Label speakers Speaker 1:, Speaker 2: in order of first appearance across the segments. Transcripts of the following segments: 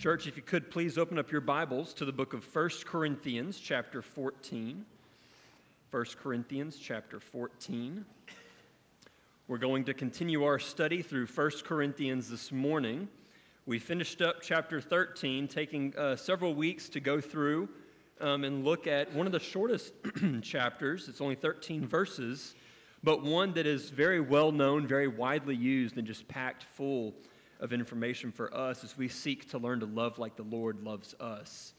Speaker 1: Church, if you could please open up your Bibles to the book of 1 Corinthians, chapter 14. 1 Corinthians, chapter 14. We're going to continue our study through 1 Corinthians this morning. We finished up chapter 13, taking uh, several weeks to go through um, and look at one of the shortest chapters. It's only 13 verses, but one that is very well known, very widely used, and just packed full of information for us as we seek to learn to love like the Lord loves us.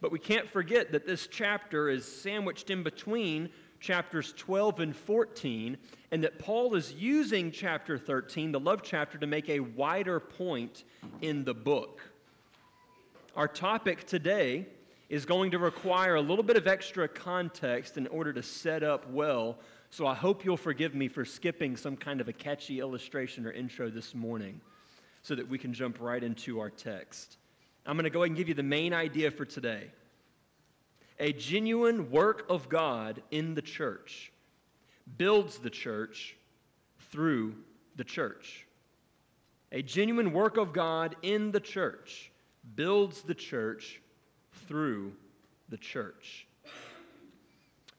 Speaker 1: But we can't forget that this chapter is sandwiched in between chapters 12 and 14, and that Paul is using chapter 13, the love chapter, to make a wider point in the book. Our topic today is going to require a little bit of extra context in order to set up well. So I hope you'll forgive me for skipping some kind of a catchy illustration or intro this morning so that we can jump right into our text. I'm going to go ahead and give you the main idea for today. A genuine work of God in the church builds the church through the church. A genuine work of God in the church builds the church through the church.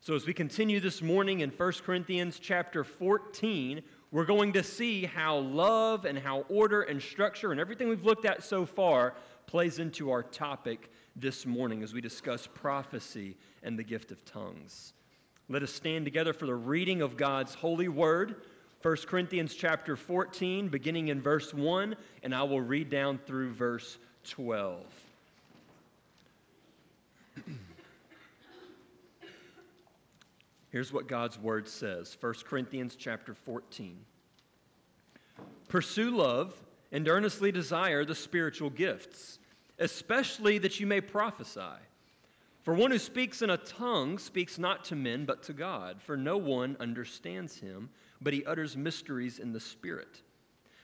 Speaker 1: So as we continue this morning in 1 Corinthians chapter 14, we're going to see how love and how order and structure and everything we've looked at so far plays into our topic this morning as we discuss prophecy and the gift of tongues. Let us stand together for the reading of God's holy word. 1 Corinthians chapter 14, beginning in verse 1, and I will read down through verse 12. Here's what God's word says 1 Corinthians chapter 14. Pursue love and earnestly desire the spiritual gifts, especially that you may prophesy. For one who speaks in a tongue speaks not to men, but to God, for no one understands him, but he utters mysteries in the Spirit.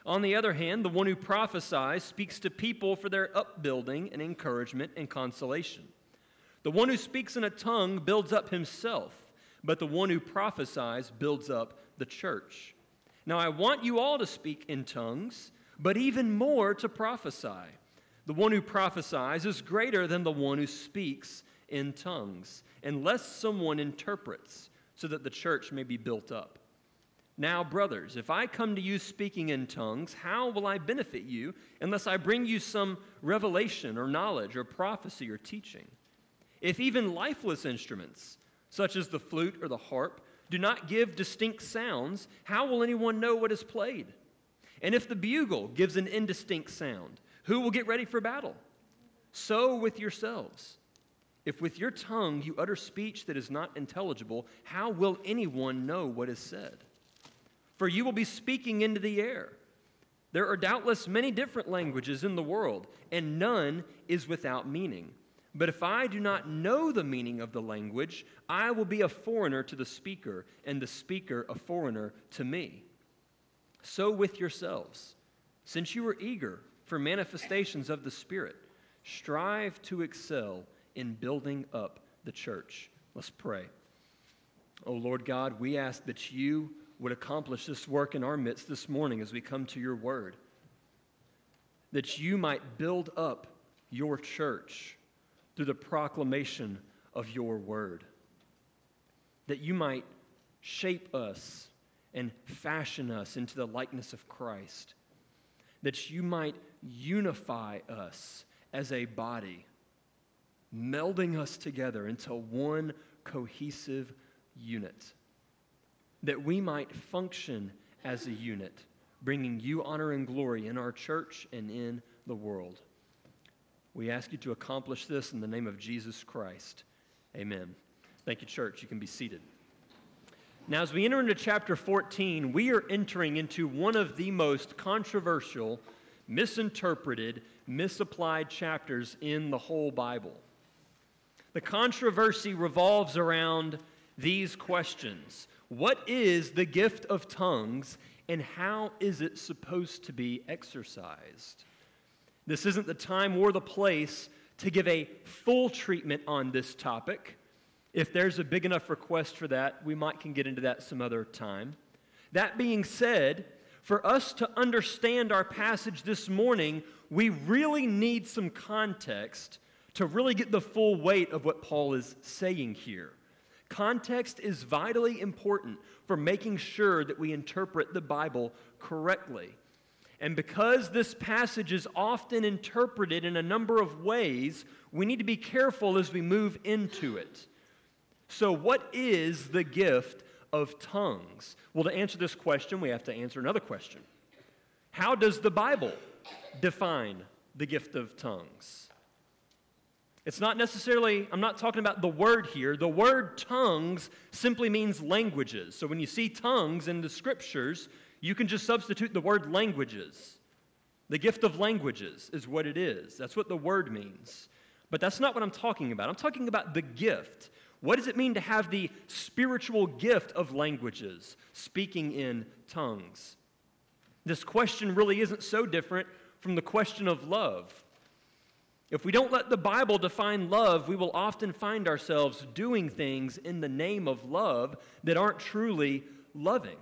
Speaker 1: On the other hand, the one who prophesies speaks to people for their upbuilding and encouragement and consolation. The one who speaks in a tongue builds up himself but the one who prophesies builds up the church. Now, I want you all to speak in tongues, but even more to prophesy. The one who prophesies is greater than the one who speaks in tongues, unless someone interprets, so that the church may be built up. Now, brothers, if I come to you speaking in tongues, how will I benefit you unless I bring you some revelation or knowledge or prophecy or teaching? If even lifeless instruments, such as the flute or the harp, do not give distinct sounds, how will anyone know what is played? And if the bugle gives an indistinct sound, who will get ready for battle? So with yourselves. If with your tongue you utter speech that is not intelligible, how will anyone know what is said? For you will be speaking into the air. There are doubtless many different languages in the world, and none is without meaning. But if I do not know the meaning of the language, I will be a foreigner to the speaker, and the speaker a foreigner to me. So with yourselves, since you are eager for manifestations of the Spirit, strive to excel in building up the church. Let's pray. Oh Lord God, we ask that you would accomplish this work in our midst this morning as we come to your word, that you might build up your church through the proclamation of your word. That you might shape us and fashion us into the likeness of Christ. That you might unify us as a body, melding us together into one cohesive unit. That we might function as a unit, bringing you honor and glory in our church and in the world. We ask you to accomplish this in the name of Jesus Christ. Amen. Thank you, church. You can be seated. Now, as we enter into chapter 14, we are entering into one of the most controversial, misinterpreted, misapplied chapters in the whole Bible. The controversy revolves around these questions What is the gift of tongues, and how is it supposed to be exercised? This isn't the time or the place to give a full treatment on this topic. If there's a big enough request for that, we might can get into that some other time. That being said, for us to understand our passage this morning, we really need some context to really get the full weight of what Paul is saying here. Context is vitally important for making sure that we interpret the Bible correctly. And because this passage is often interpreted in a number of ways, we need to be careful as we move into it. So, what is the gift of tongues? Well, to answer this question, we have to answer another question How does the Bible define the gift of tongues? It's not necessarily, I'm not talking about the word here. The word tongues simply means languages. So when you see tongues in the scriptures, you can just substitute the word languages. The gift of languages is what it is. That's what the word means. But that's not what I'm talking about. I'm talking about the gift. What does it mean to have the spiritual gift of languages, speaking in tongues? This question really isn't so different from the question of love. If we don't let the Bible define love, we will often find ourselves doing things in the name of love that aren't truly loving.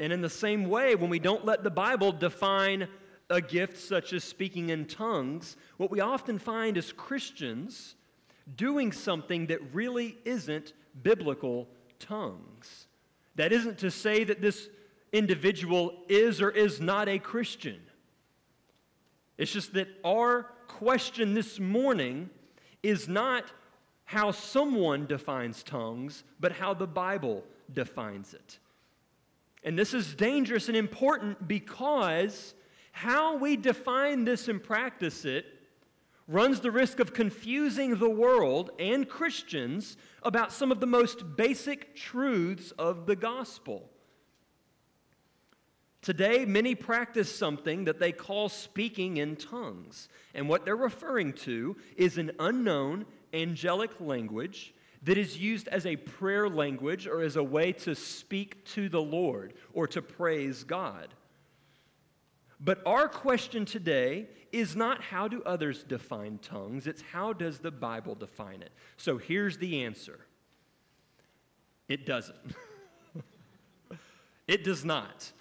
Speaker 1: And in the same way, when we don't let the Bible define a gift such as speaking in tongues, what we often find is Christians doing something that really isn't biblical tongues. That isn't to say that this individual is or is not a Christian. It's just that our question this morning is not how someone defines tongues, but how the Bible defines it. And this is dangerous and important because how we define this and practice it runs the risk of confusing the world and Christians about some of the most basic truths of the gospel. Today, many practice something that they call speaking in tongues. And what they're referring to is an unknown angelic language that is used as a prayer language or as a way to speak to the Lord or to praise God. But our question today is not how do others define tongues, it's how does the Bible define it. So here's the answer it doesn't. it does not.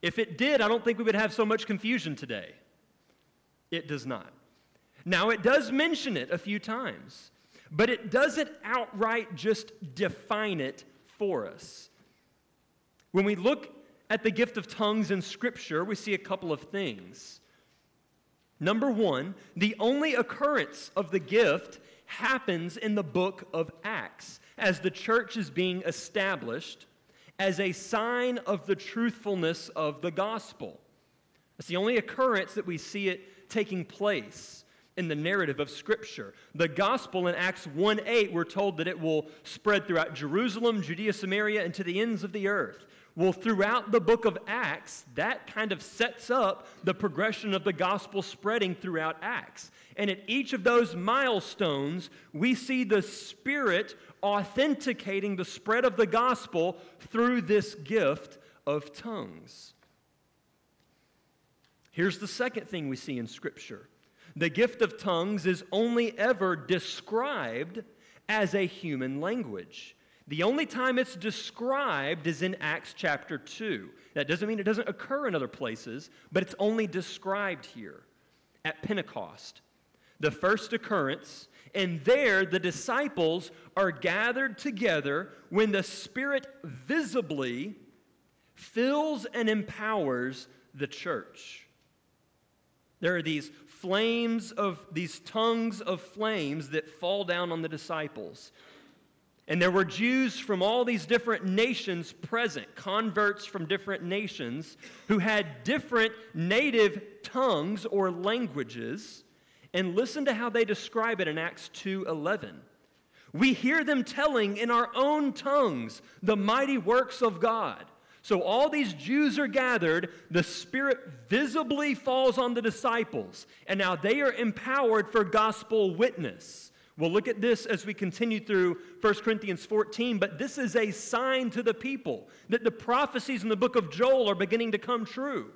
Speaker 1: If it did, I don't think we would have so much confusion today. It does not. Now, it does mention it a few times, but it doesn't outright just define it for us. When we look at the gift of tongues in Scripture, we see a couple of things. Number one, the only occurrence of the gift happens in the book of Acts as the church is being established as a sign of the truthfulness of the gospel. It's the only occurrence that we see it taking place in the narrative of Scripture. The gospel in Acts 1 8, we're told that it will spread throughout Jerusalem, Judea, Samaria, and to the ends of the earth. Well, throughout the book of Acts, that kind of sets up the progression of the gospel spreading throughout Acts. And at each of those milestones, we see the Spirit authenticating the spread of the gospel through this gift of tongues. Here's the second thing we see in Scripture the gift of tongues is only ever described as a human language. The only time it's described is in Acts chapter 2. That doesn't mean it doesn't occur in other places, but it's only described here at Pentecost. The first occurrence and there, the disciples are gathered together when the Spirit visibly fills and empowers the church. There are these flames of these tongues of flames that fall down on the disciples. And there were Jews from all these different nations present, converts from different nations, who had different native tongues or languages and listen to how they describe it in Acts 2:11. We hear them telling in our own tongues the mighty works of God. So all these Jews are gathered, the Spirit visibly falls on the disciples, and now they are empowered for gospel witness. We'll look at this as we continue through 1 Corinthians 14, but this is a sign to the people that the prophecies in the book of Joel are beginning to come true.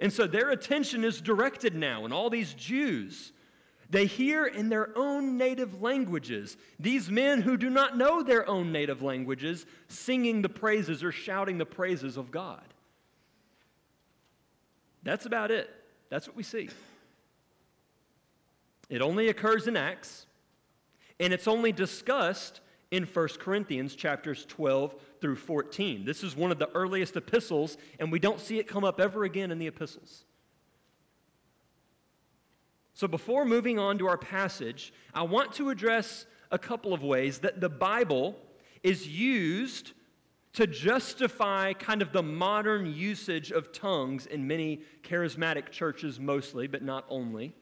Speaker 1: And so their attention is directed now, and all these Jews, they hear in their own native languages these men who do not know their own native languages singing the praises or shouting the praises of God. That's about it. That's what we see. It only occurs in Acts, and it's only discussed in 1 Corinthians chapters 12 through 14. This is one of the earliest epistles, and we don't see it come up ever again in the epistles. So, before moving on to our passage, I want to address a couple of ways that the Bible is used to justify kind of the modern usage of tongues in many charismatic churches, mostly, but not only.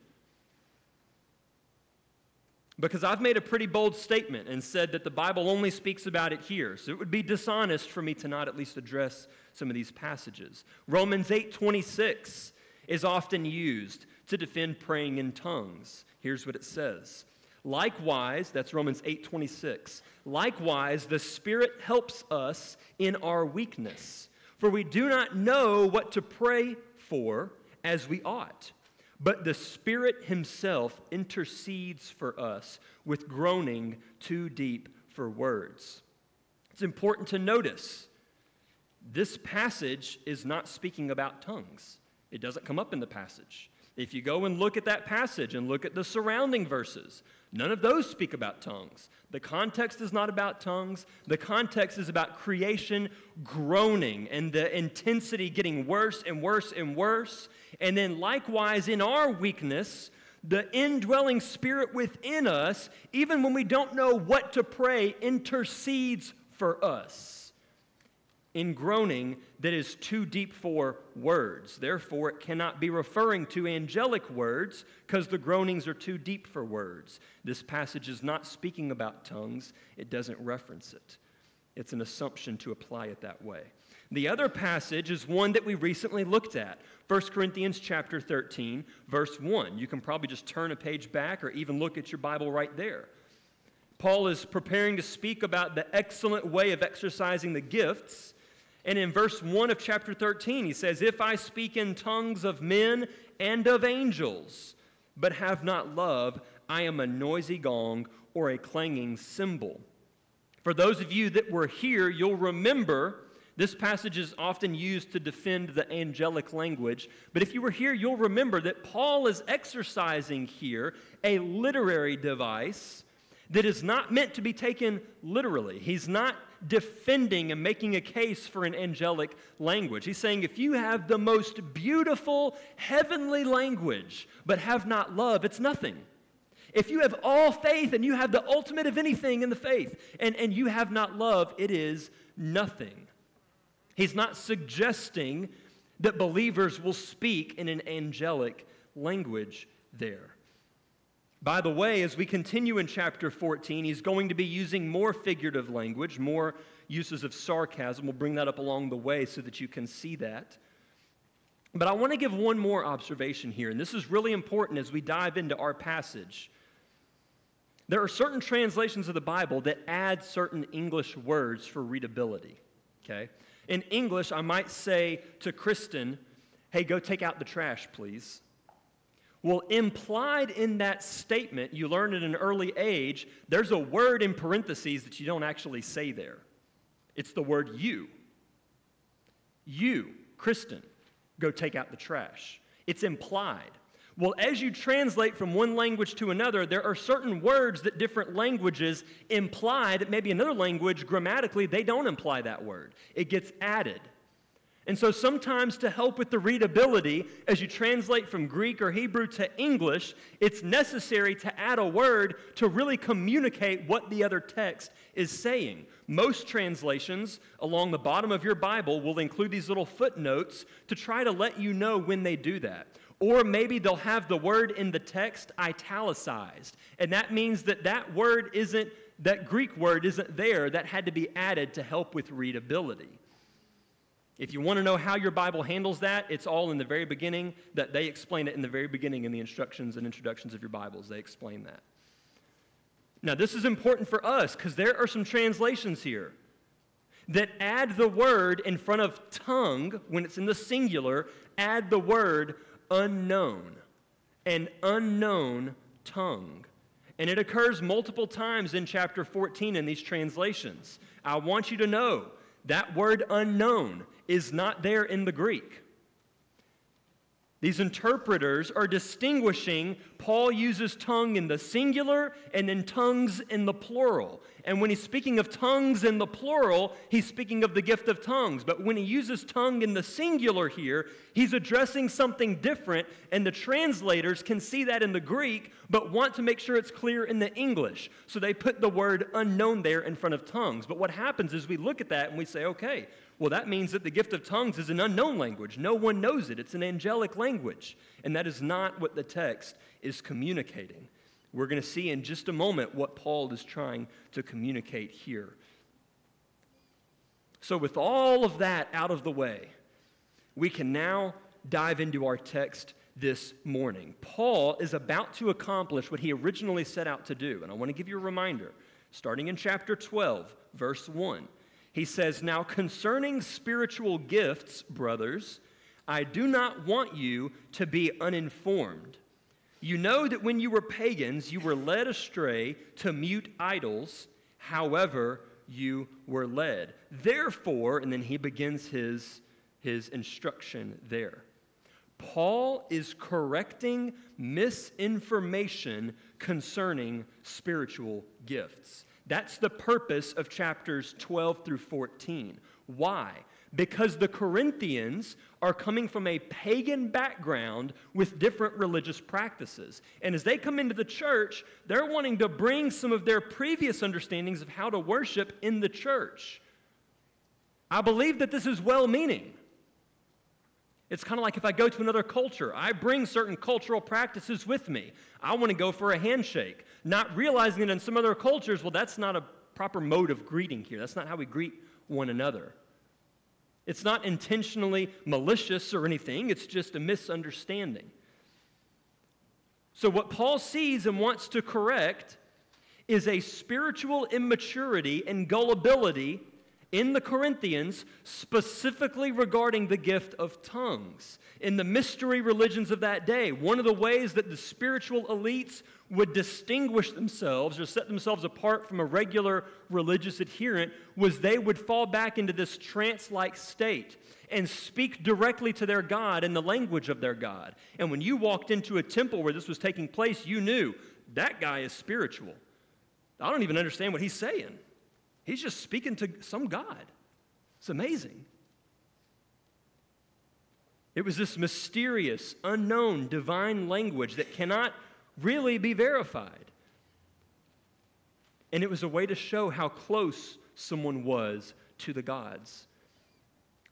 Speaker 1: Because I've made a pretty bold statement and said that the Bible only speaks about it here. So it would be dishonest for me to not at least address some of these passages. Romans 8:26 is often used to defend praying in tongues. Here's what it says. Likewise, that's Romans 8:26. Likewise, the Spirit helps us in our weakness, for we do not know what to pray for as we ought. But the Spirit Himself intercedes for us with groaning too deep for words. It's important to notice this passage is not speaking about tongues, it doesn't come up in the passage. If you go and look at that passage and look at the surrounding verses, none of those speak about tongues. The context is not about tongues. The context is about creation groaning and the intensity getting worse and worse and worse. And then, likewise, in our weakness, the indwelling spirit within us, even when we don't know what to pray, intercedes for us in groaning that is too deep for words. Therefore, it cannot be referring to angelic words because the groanings are too deep for words. This passage is not speaking about tongues, it doesn't reference it. It's an assumption to apply it that way. The other passage is one that we recently looked at. 1 Corinthians chapter 13, verse 1. You can probably just turn a page back or even look at your Bible right there. Paul is preparing to speak about the excellent way of exercising the gifts and in verse 1 of chapter 13, he says, If I speak in tongues of men and of angels, but have not love, I am a noisy gong or a clanging cymbal. For those of you that were here, you'll remember this passage is often used to defend the angelic language. But if you were here, you'll remember that Paul is exercising here a literary device that is not meant to be taken literally. He's not defending and making a case for an angelic language. He's saying if you have the most beautiful heavenly language but have not love, it's nothing. If you have all faith and you have the ultimate of anything in the faith and, and you have not love, it is nothing. He's not suggesting that believers will speak in an angelic language there. By the way, as we continue in chapter 14, he's going to be using more figurative language, more uses of sarcasm. We'll bring that up along the way so that you can see that. But I want to give one more observation here, and this is really important as we dive into our passage. There are certain translations of the Bible that add certain English words for readability. Okay? In English, I might say to Kristen, hey, go take out the trash, please. Well, implied in that statement, you learn at an early age, there's a word in parentheses that you don't actually say there. It's the word you. You, Kristen, go take out the trash. It's implied. Well, as you translate from one language to another, there are certain words that different languages imply that maybe another language, grammatically, they don't imply that word. It gets added. And so sometimes to help with the readability, as you translate from Greek or Hebrew to English, it's necessary to add a word to really communicate what the other text is saying. Most translations along the bottom of your Bible will include these little footnotes to try to let you know when they do that. Or maybe they'll have the word in the text italicized. And that means that that word isn't, that Greek word isn't there, that had to be added to help with readability. If you want to know how your Bible handles that, it's all in the very beginning. That they explain it in the very beginning in the instructions and introductions of your Bibles. They explain that. Now, this is important for us because there are some translations here that add the word in front of tongue when it's in the singular, add the word unknown. An unknown tongue. And it occurs multiple times in chapter 14 in these translations. I want you to know that word unknown is not there in the Greek. These interpreters are distinguishing. Paul uses tongue in the singular and then tongues in the plural. And when he's speaking of tongues in the plural, he's speaking of the gift of tongues. But when he uses tongue in the singular here, he's addressing something different. And the translators can see that in the Greek, but want to make sure it's clear in the English. So they put the word unknown there in front of tongues. But what happens is we look at that and we say, okay, well, that means that the gift of tongues is an unknown language. No one knows it. It's an angelic language. And that is not what the text is communicating. We're going to see in just a moment what Paul is trying to communicate here. So, with all of that out of the way, we can now dive into our text this morning. Paul is about to accomplish what he originally set out to do. And I want to give you a reminder, starting in chapter 12, verse 1. He says, Now concerning spiritual gifts, brothers, I do not want you to be uninformed. You know that when you were pagans, you were led astray to mute idols, however, you were led. Therefore, and then he begins his, his instruction there. Paul is correcting misinformation concerning spiritual gifts. That's the purpose of chapters 12 through 14. Why? Because the Corinthians are coming from a pagan background with different religious practices. And as they come into the church, they're wanting to bring some of their previous understandings of how to worship in the church. I believe that this is well meaning. It's kind of like if I go to another culture, I bring certain cultural practices with me. I want to go for a handshake, not realizing that in some other cultures, well, that's not a proper mode of greeting here. That's not how we greet one another. It's not intentionally malicious or anything, it's just a misunderstanding. So, what Paul sees and wants to correct is a spiritual immaturity and gullibility in the Corinthians specifically regarding the gift of tongues. In the mystery religions of that day, one of the ways that the spiritual elites would distinguish themselves or set themselves apart from a regular religious adherent was they would fall back into this trance like state and speak directly to their God in the language of their God. And when you walked into a temple where this was taking place, you knew that guy is spiritual. I don't even understand what he's saying. He's just speaking to some God. It's amazing. It was this mysterious, unknown, divine language that cannot really be verified. And it was a way to show how close someone was to the gods.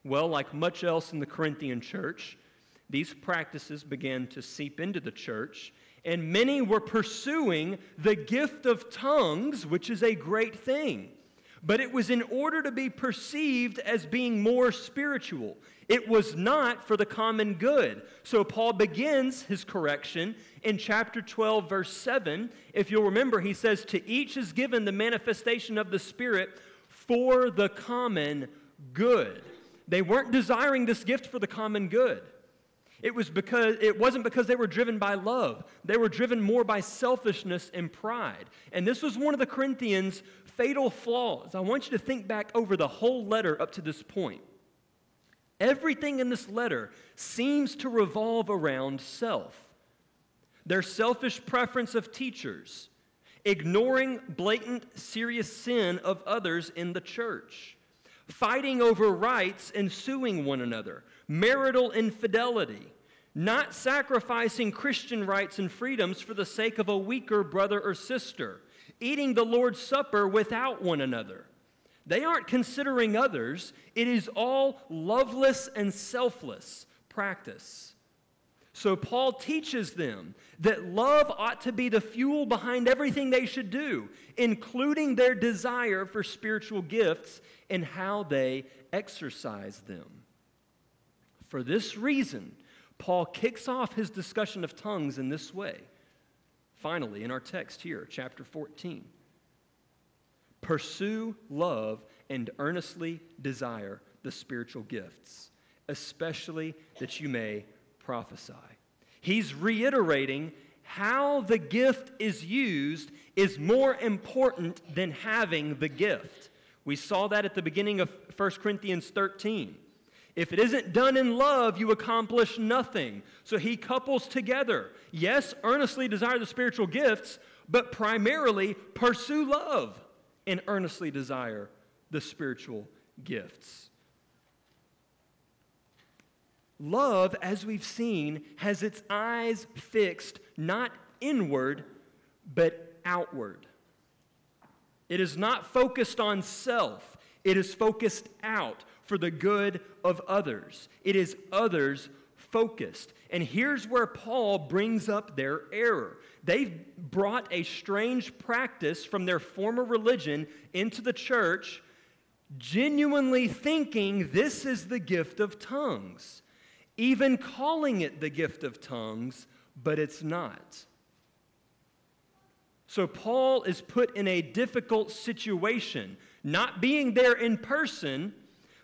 Speaker 1: Well, like much else in the Corinthian church, these practices began to seep into the church, and many were pursuing the gift of tongues, which is a great thing but it was in order to be perceived as being more spiritual. It was not for the common good. So Paul begins his correction in chapter 12, verse 7. If you'll remember, he says, To each is given the manifestation of the Spirit for the common good. They weren't desiring this gift for the common good. It, was because, it wasn't because they were driven by love. They were driven more by selfishness and pride. And this was one of the Corinthians' fatal flaws. I want you to think back over the whole letter up to this point. Everything in this letter seems to revolve around self. Their selfish preference of teachers, ignoring blatant, serious sin of others in the church, fighting over rights and suing one another, marital infidelity, not sacrificing Christian rights and freedoms for the sake of a weaker brother or sister, eating the Lord's Supper without one another. They aren't considering others, it is all loveless and selfless practice. So, Paul teaches them that love ought to be the fuel behind everything they should do, including their desire for spiritual gifts and how they exercise them. For this reason, Paul kicks off his discussion of tongues in this way finally, in our text here, chapter 14. Pursue love and earnestly desire the spiritual gifts, especially that you may prophesy. He's reiterating how the gift is used is more important than having the gift. We saw that at the beginning of 1 Corinthians 13. If it isn't done in love, you accomplish nothing. So he couples together. Yes, earnestly desire the spiritual gifts, but primarily pursue love and earnestly desire the spiritual gifts. Love, as we've seen, has its eyes fixed not inward, but outward. It is not focused on self, it is focused out for the good of others. It is others focused. And here's where Paul brings up their error. They've brought a strange practice from their former religion into the church, genuinely thinking this is the gift of tongues, even calling it the gift of tongues, but it's not. So Paul is put in a difficult situation, not being there in person,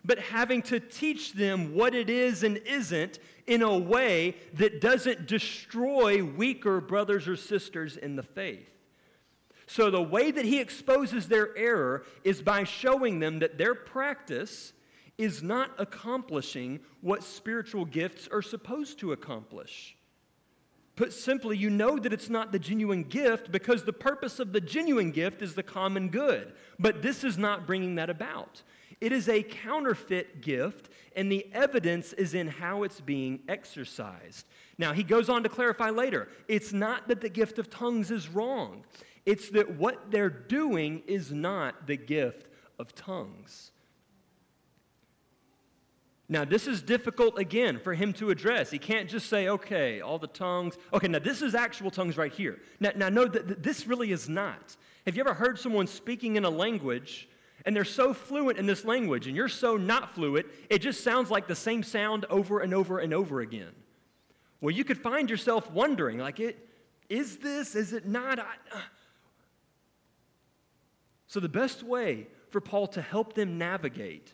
Speaker 1: but having to teach them what it is and isn't in a way that doesn't destroy weaker brothers or sisters in the faith. So, the way that he exposes their error is by showing them that their practice is not accomplishing what spiritual gifts are supposed to accomplish. Put simply, you know that it's not the genuine gift because the purpose of the genuine gift is the common good. But this is not bringing that about. It is a counterfeit gift, and the evidence is in how it's being exercised. Now, he goes on to clarify later it's not that the gift of tongues is wrong, it's that what they're doing is not the gift of tongues. Now, this is difficult again for him to address. He can't just say, okay, all the tongues. Okay, now this is actual tongues right here. Now, now know that this really is not. Have you ever heard someone speaking in a language and they're so fluent in this language and you're so not fluent, it just sounds like the same sound over and over and over again? Well, you could find yourself wondering, like, it, is this, is it not? I, uh. So, the best way for Paul to help them navigate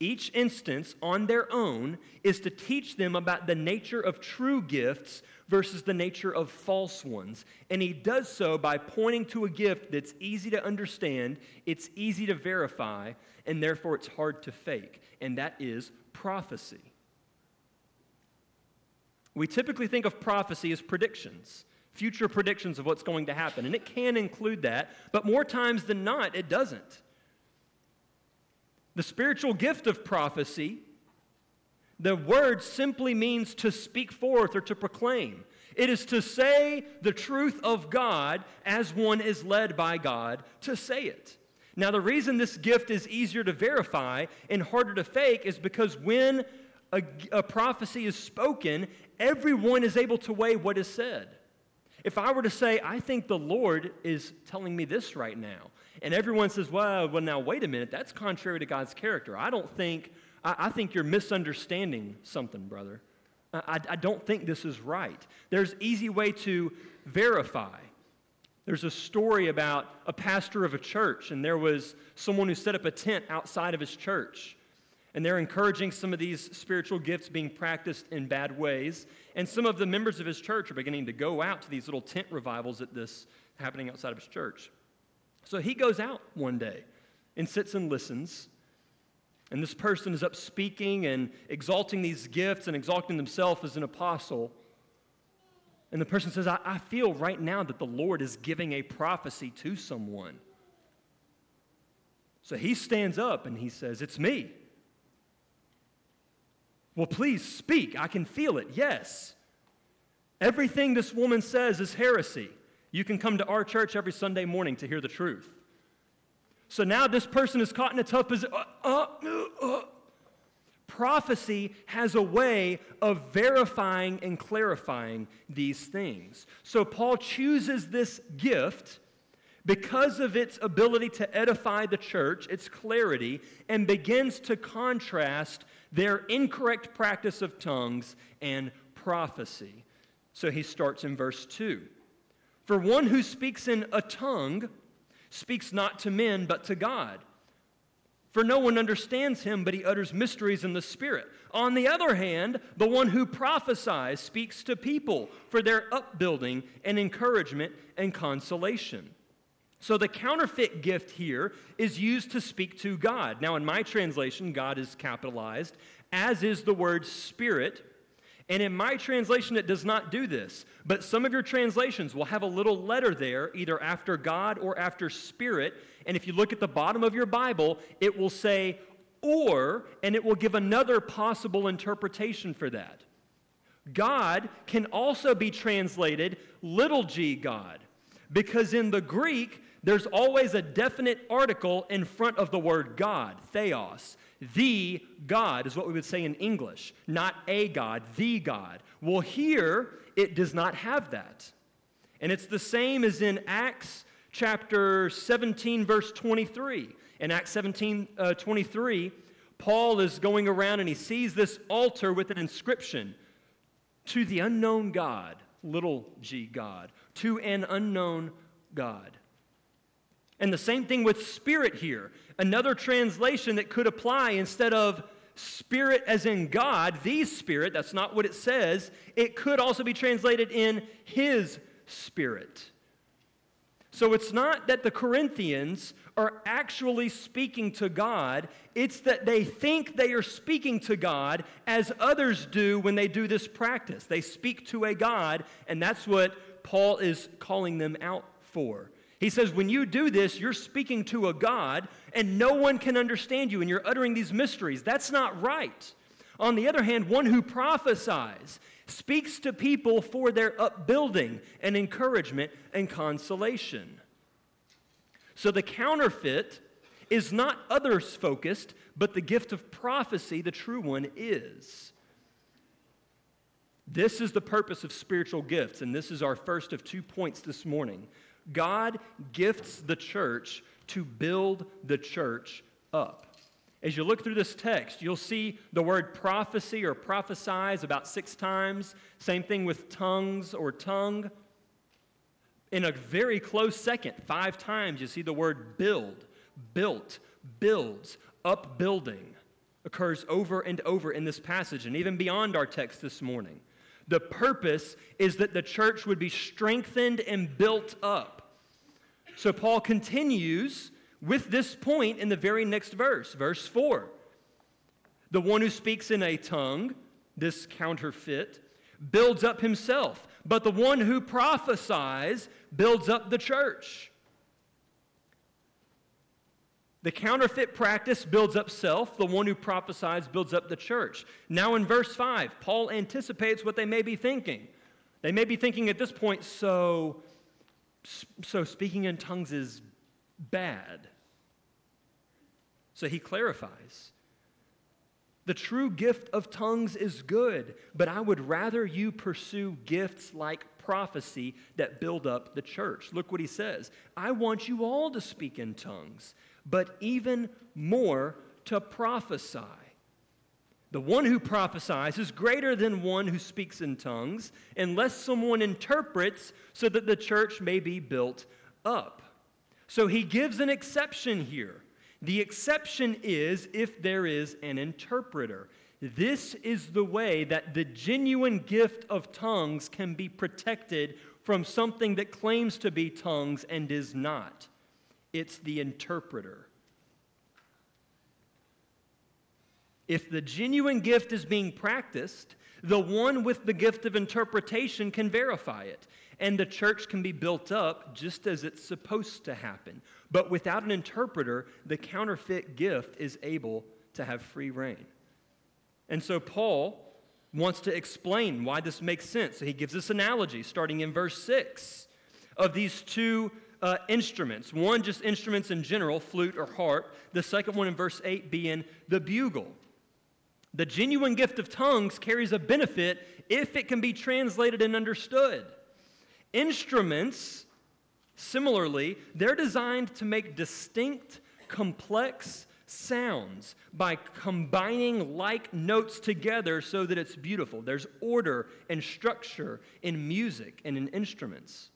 Speaker 1: each instance on their own is to teach them about the nature of true gifts versus the nature of false ones. And he does so by pointing to a gift that's easy to understand, it's easy to verify, and therefore it's hard to fake, and that is prophecy. We typically think of prophecy as predictions, future predictions of what's going to happen, and it can include that, but more times than not, it doesn't. The spiritual gift of prophecy, the word simply means to speak forth or to proclaim. It is to say the truth of God as one is led by God to say it. Now, the reason this gift is easier to verify and harder to fake is because when a, a, prophecy is spoken, everyone is able to weigh what is said. If I were to say, I think the Lord is telling me this right now, and everyone says, well, well, now wait a minute, that's contrary to God's character. I don't think, I, I think you're misunderstanding something, brother. I, I don't think this is right. There's easy way to verify. There's a story about a pastor of a church, and there was someone who set up a tent outside of his church. And they're encouraging some of these spiritual gifts being practiced in bad ways. And some of the members of his church are beginning to go out to these little tent revivals at this happening outside of his church. So he goes out one day and sits and listens. And this person is up speaking and exalting these gifts and exalting himself as an apostle. And the person says, I, I, feel right now that the Lord is giving a prophecy to someone. So he stands up and he says, It's me. Well, please speak. I can feel it. Yes. Everything this woman says is heresy. You can come to our church every Sunday morning to hear the truth. So now this person is caught in a tough position. Uh, uh, uh. Prophecy has a way of verifying and clarifying these things. So Paul chooses this gift because of its ability to edify the church, its clarity, and begins to contrast their incorrect practice of tongues and prophecy. So he starts in verse 2. For one who speaks in a tongue speaks not to men, but to God. For no one understands him, but he utters mysteries in the Spirit. On the other hand, the one who prophesies speaks to people for their upbuilding and encouragement and consolation. So the counterfeit gift here is used to speak to God. Now, in my translation, God is capitalized, as is the word spirit. And in my translation, it does not do this. But some of your translations will have a little letter there, either after God or after spirit. And if you look at the bottom of your Bible, it will say or, and it will give another possible interpretation for that. God can also be translated little g God, because in the Greek, there's always a definite article in front of the word God, theos. The God is what we would say in English, not a God, the God. Well, here, it does not have that. And it's the same as in Acts chapter 17, verse 23. In Acts 17, uh, 23, Paul is going around and he sees this altar with an inscription to the unknown God, little g God, to an unknown God. And the same thing with spirit here. Another translation that could apply instead of spirit as in God, the spirit, that's not what it says, it could also be translated in his spirit. So it's not that the Corinthians are actually speaking to God, it's that they think they are speaking to God as others do when they do this practice. They speak to a God, and that's what Paul is calling them out for. He says, when you do this, you're speaking to a God, and no one can understand you, and you're uttering these mysteries. That's not right. On the other hand, one who prophesies speaks to people for their upbuilding and encouragement and consolation. So the counterfeit is not others focused, but the gift of prophecy, the true one, is. This is the purpose of spiritual gifts, and this is our first of two points this morning. God gifts the church to build the church up. As you look through this text, you'll see the word prophecy or prophesize about six times. Same thing with tongues or tongue. In a very close second, five times, you see the word build, built, builds, upbuilding occurs over and over in this passage and even beyond our text this morning. The purpose is that the church would be strengthened and built up. So Paul continues with this point in the very next verse, verse 4. The one who speaks in a tongue, this counterfeit, builds up himself, but the one who prophesies builds up the church. The counterfeit practice builds up self. The one who prophesies builds up the church. Now, in verse 5, Paul anticipates what they may be thinking. They may be thinking at this point, so, so speaking in tongues is bad. So he clarifies. The true gift of tongues is good, but I would rather you pursue gifts like prophecy that build up the church. Look what he says I want you all to speak in tongues, but even more to prophesy. The one who prophesies is greater than one who speaks in tongues, unless someone interprets so that the church may be built up. So he gives an exception here. The exception is if there is an interpreter. This is the way that the genuine gift of tongues can be protected from something that claims to be tongues and is not. It's the interpreter. If the genuine gift is being practiced, the one with the gift of interpretation can verify it and the church can be built up just as it's supposed to happen. But without an interpreter, the counterfeit gift is able to have free reign. And so Paul wants to explain why this makes sense. So he gives this analogy starting in verse 6 of these two uh, instruments. One, just instruments in general, flute or harp. The second one in verse 8 being the bugle. The genuine gift of tongues carries a benefit if it can be translated and understood. Instruments, similarly, they're designed to make distinct, complex sounds by combining like notes together so that it's beautiful. There's order and structure in music and in instruments.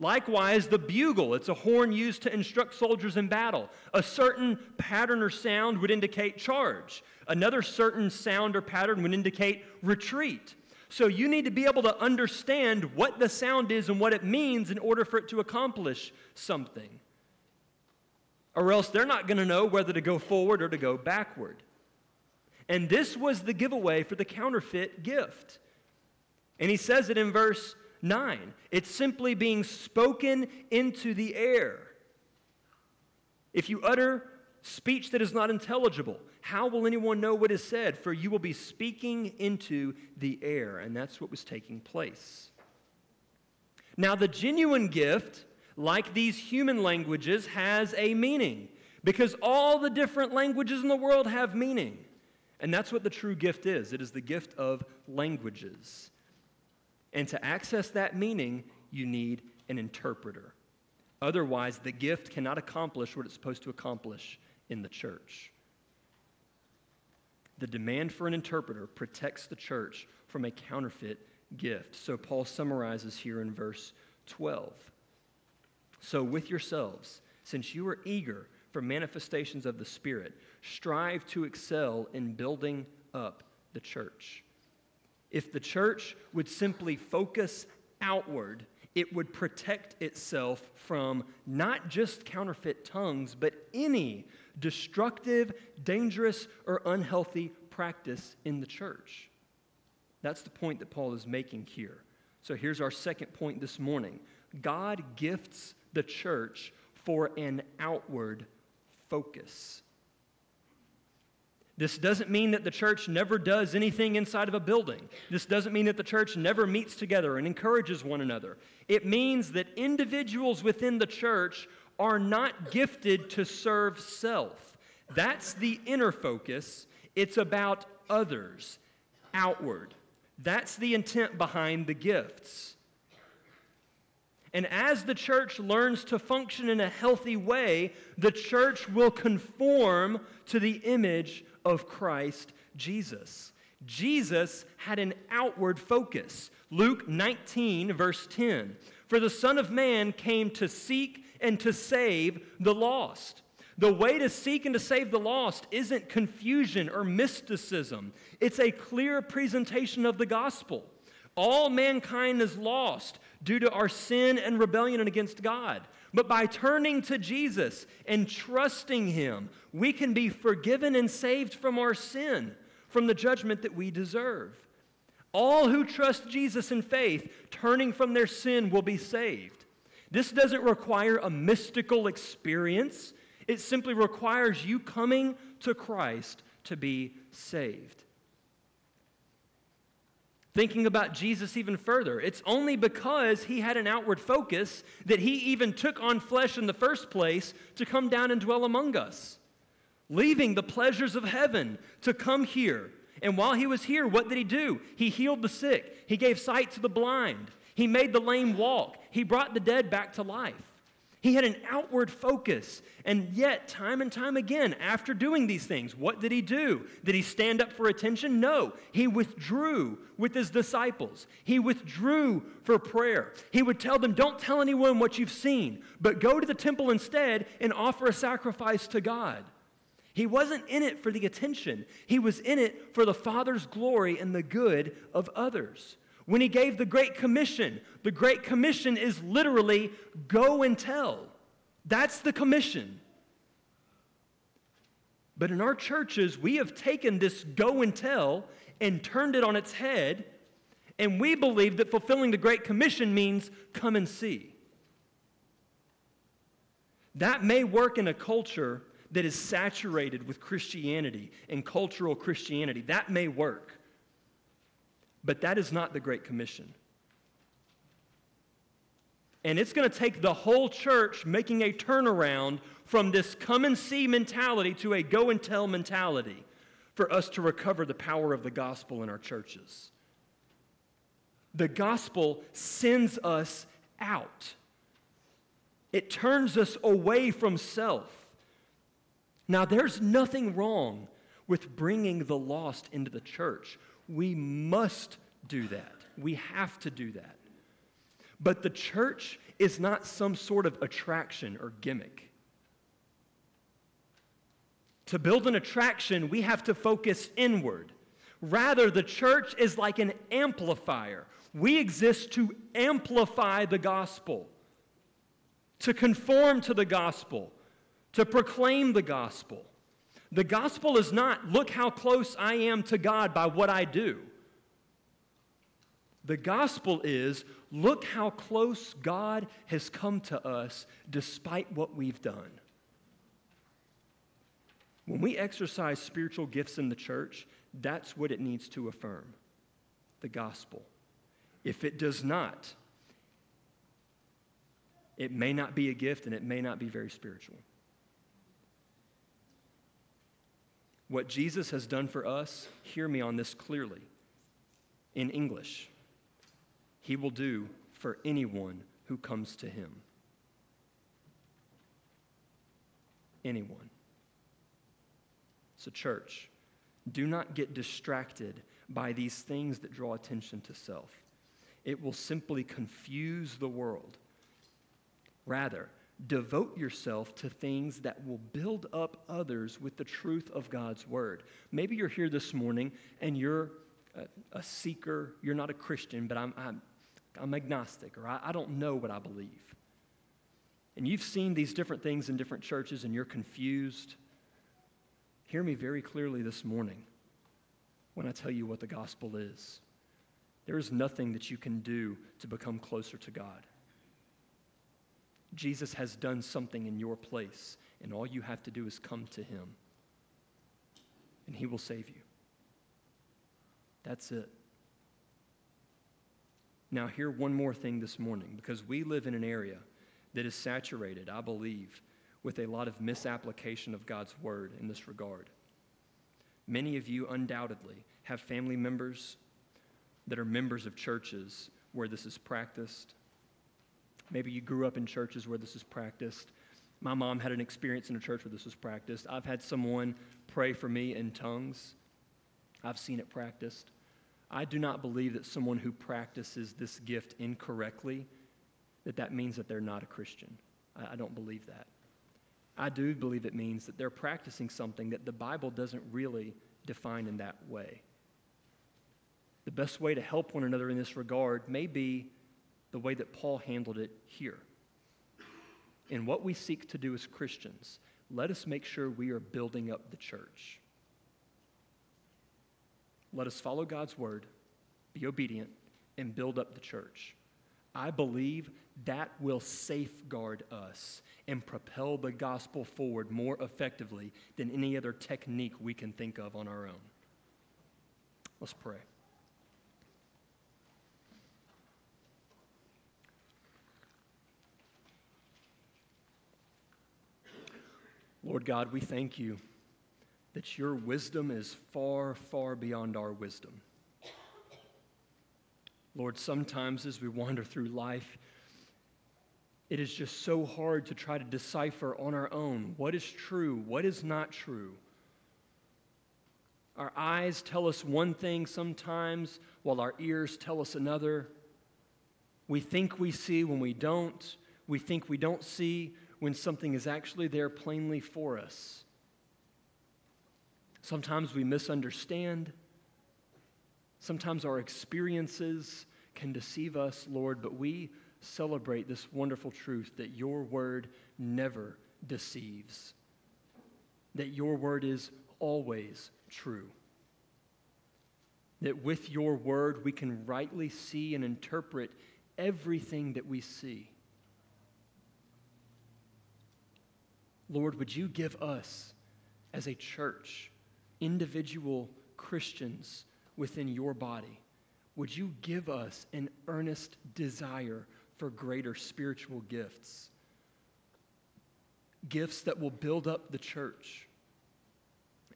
Speaker 1: Likewise, the bugle, it's a horn used to instruct soldiers in battle. A certain pattern or sound would indicate charge, another certain sound or pattern would indicate retreat. So you need to be able to understand what the sound is and what it means in order for it to accomplish something. Or else they're not going to know whether to go forward or to go backward. And this was the giveaway for the counterfeit gift. And he says it in verse 9 it's simply being spoken into the air. If you utter speech that is not intelligible, how will anyone know what is said? For you will be speaking into the air. And that's what was taking place. Now, the genuine gift, like these human languages, has a meaning because all the different languages in the world have meaning. And that's what the true gift is it is the gift of languages. And to access that meaning, you need an interpreter. Otherwise, the gift cannot accomplish what it's supposed to accomplish in the church. The demand for an interpreter protects the church from a counterfeit gift. So Paul summarizes here in verse 12. So, with yourselves, since you are eager for manifestations of the Spirit, strive to excel in building up the church. If the church would simply focus outward, it would protect itself from not just counterfeit tongues, but any destructive, dangerous, or unhealthy practice in the church. That's the point that Paul is making here. So here's our second point this morning God gifts the church for an outward focus. This doesn't mean that the church never does anything inside of a building. This doesn't mean that the church never meets together and encourages one another. It means that individuals within the church are not gifted to serve self. That's the inner focus. It's about others, outward. That's the intent behind the gifts. And as the church learns to function in a healthy way, the church will conform to the image of Christ Jesus. Jesus had an outward focus. Luke 19, verse 10. For the Son of Man came to seek and to save the lost. The way to seek and to save the lost isn't confusion or mysticism, it's a clear presentation of the gospel. All mankind is lost due to our sin and rebellion against God. But by turning to Jesus and trusting Him, we can be forgiven and saved from our sin, from the judgment that we deserve. All who trust Jesus in faith, turning from their sin, will be saved. This doesn't require a mystical experience, it simply requires you coming to Christ to be saved thinking about Jesus even further. It's only because he had an outward focus that he even took on flesh in the first place to come down and dwell among us, leaving the pleasures of heaven to come here. And while he was here, what did he do? He healed the sick, he gave sight to the blind, he made the lame walk, he brought the dead back to life. He had an outward focus. And yet, time and time again, after doing these things, what did he do? Did he stand up for attention? No. He withdrew with his disciples. He withdrew for prayer. He would tell them, Don't tell anyone what you've seen, but go to the temple instead and offer a sacrifice to God. He wasn't in it for the attention, he was in it for the Father's glory and the good of others when he gave the Great Commission. The Great Commission is literally go and tell. That's the commission. But in our churches, we have taken this go and tell and turned it on its head, and we believe that fulfilling the Great Commission means come and see. That may work in a culture that is saturated with Christianity and cultural Christianity. That may work. But that is not the Great Commission. And it's going to take the whole church making a turnaround from this come and see mentality to a go and tell mentality for us to recover the power of the gospel in our churches. The gospel sends us out, it turns us away from self. Now, there's nothing wrong with bringing the lost into the church. We must do that. We have to do that. But the church is not some sort of attraction or gimmick. To build an attraction, we have to focus inward. Rather, the church is like an amplifier. We exist to amplify the gospel, to conform to the gospel, to proclaim the gospel. The gospel is not, look how close I am to God by what I do. The gospel is, look how close God has come to us despite what we've done. When we exercise spiritual gifts in the church, that's what it needs to affirm the gospel. If it does not, it may not be a gift and it may not be very spiritual. What Jesus has done for us, hear me on this clearly in English, he will do for anyone who comes to him. Anyone. So, church, do not get distracted by these things that draw attention to self. It will simply confuse the world. Rather, devote yourself to things that will build up others with the truth of God's word. Maybe you're here this morning and you're a, a seeker, you're not a Christian, but I'm, I'm, I'm agnostic or I, I don't know what I believe. And you've seen these different things in different churches and you're confused. Hear me very clearly this morning when I tell you what the gospel is. There is nothing that you can do to become closer to God. Jesus has done something in your place, and all you have to do is come to him, and he will save you. That's it. Now, hear one more thing this morning, because we live in an area that is saturated, I believe, with a lot of misapplication of God's word in this regard. Many of you undoubtedly have family members that are members of churches where this is practiced. Maybe you grew up in churches where this is practiced. My mom had an experience in a church where this was practiced. I've had someone pray for me in tongues. I've seen it practiced. I do not believe that someone who practices this gift incorrectly, that that means that they're not a Christian. I, I don't believe that. I do believe it means that they're practicing something that the Bible doesn't really define in that way. The best way to help one another in this regard may be the way that Paul handled it here. In what we seek to do as Christians, let us make sure we are building up the church. Let us follow God's word, be obedient, and build up the church. I believe that will safeguard us and propel the gospel forward more effectively than any other technique we can think of on our own. Let's pray. Lord God, we thank you that your wisdom is far, far beyond our wisdom. Lord, sometimes as we wander through life, it is just so hard to try to decipher on our own what is true, what is not true. Our eyes tell us one thing sometimes, while our ears tell us another. We think we see when we don't. We think we don't see when something is actually there plainly for us. Sometimes we misunderstand. Sometimes our experiences can deceive us, Lord, but we celebrate this wonderful truth that your word never deceives, that your word is always true. That with your word we can rightly see and interpret everything that we see. Lord, would you give us as a church, individual Christians within your body, would you give us an earnest desire for greater spiritual gifts? Gifts that will build up the church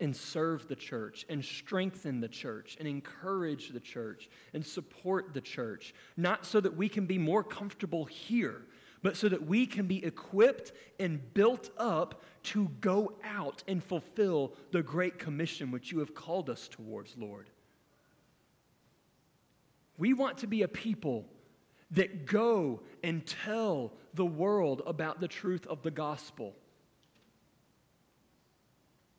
Speaker 1: and serve the church and strengthen the church and encourage the church and support the church, not so that we can be more comfortable here but so that we can be equipped and built up to go out and fulfill the great commission which you have called us towards, Lord. We want to be a people that go and tell the world about the truth of the gospel.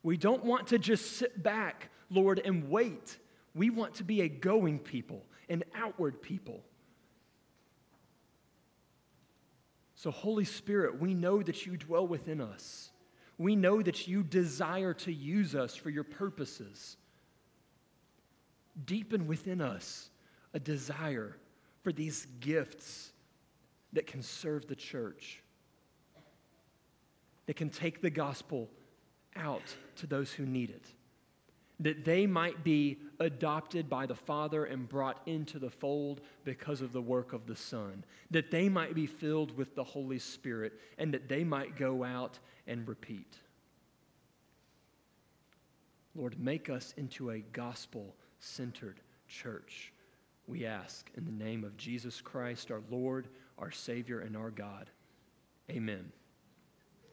Speaker 1: We don't want to just sit back, Lord, and wait. We want to be a going people, an outward people. So, Holy Spirit, we know that you dwell within us. We know that you desire to use us for your purposes. Deepen within us a desire for these gifts that can serve the church, that can take the gospel out to those who need it, that they might be adopted by the Father and brought into the fold because of the work of the Son, that they might be filled with the Holy Spirit, and that they might go out and repeat. Lord, make us into a gospel centered church. We ask in the name of Jesus Christ, our Lord, our Savior, and our God. Amen.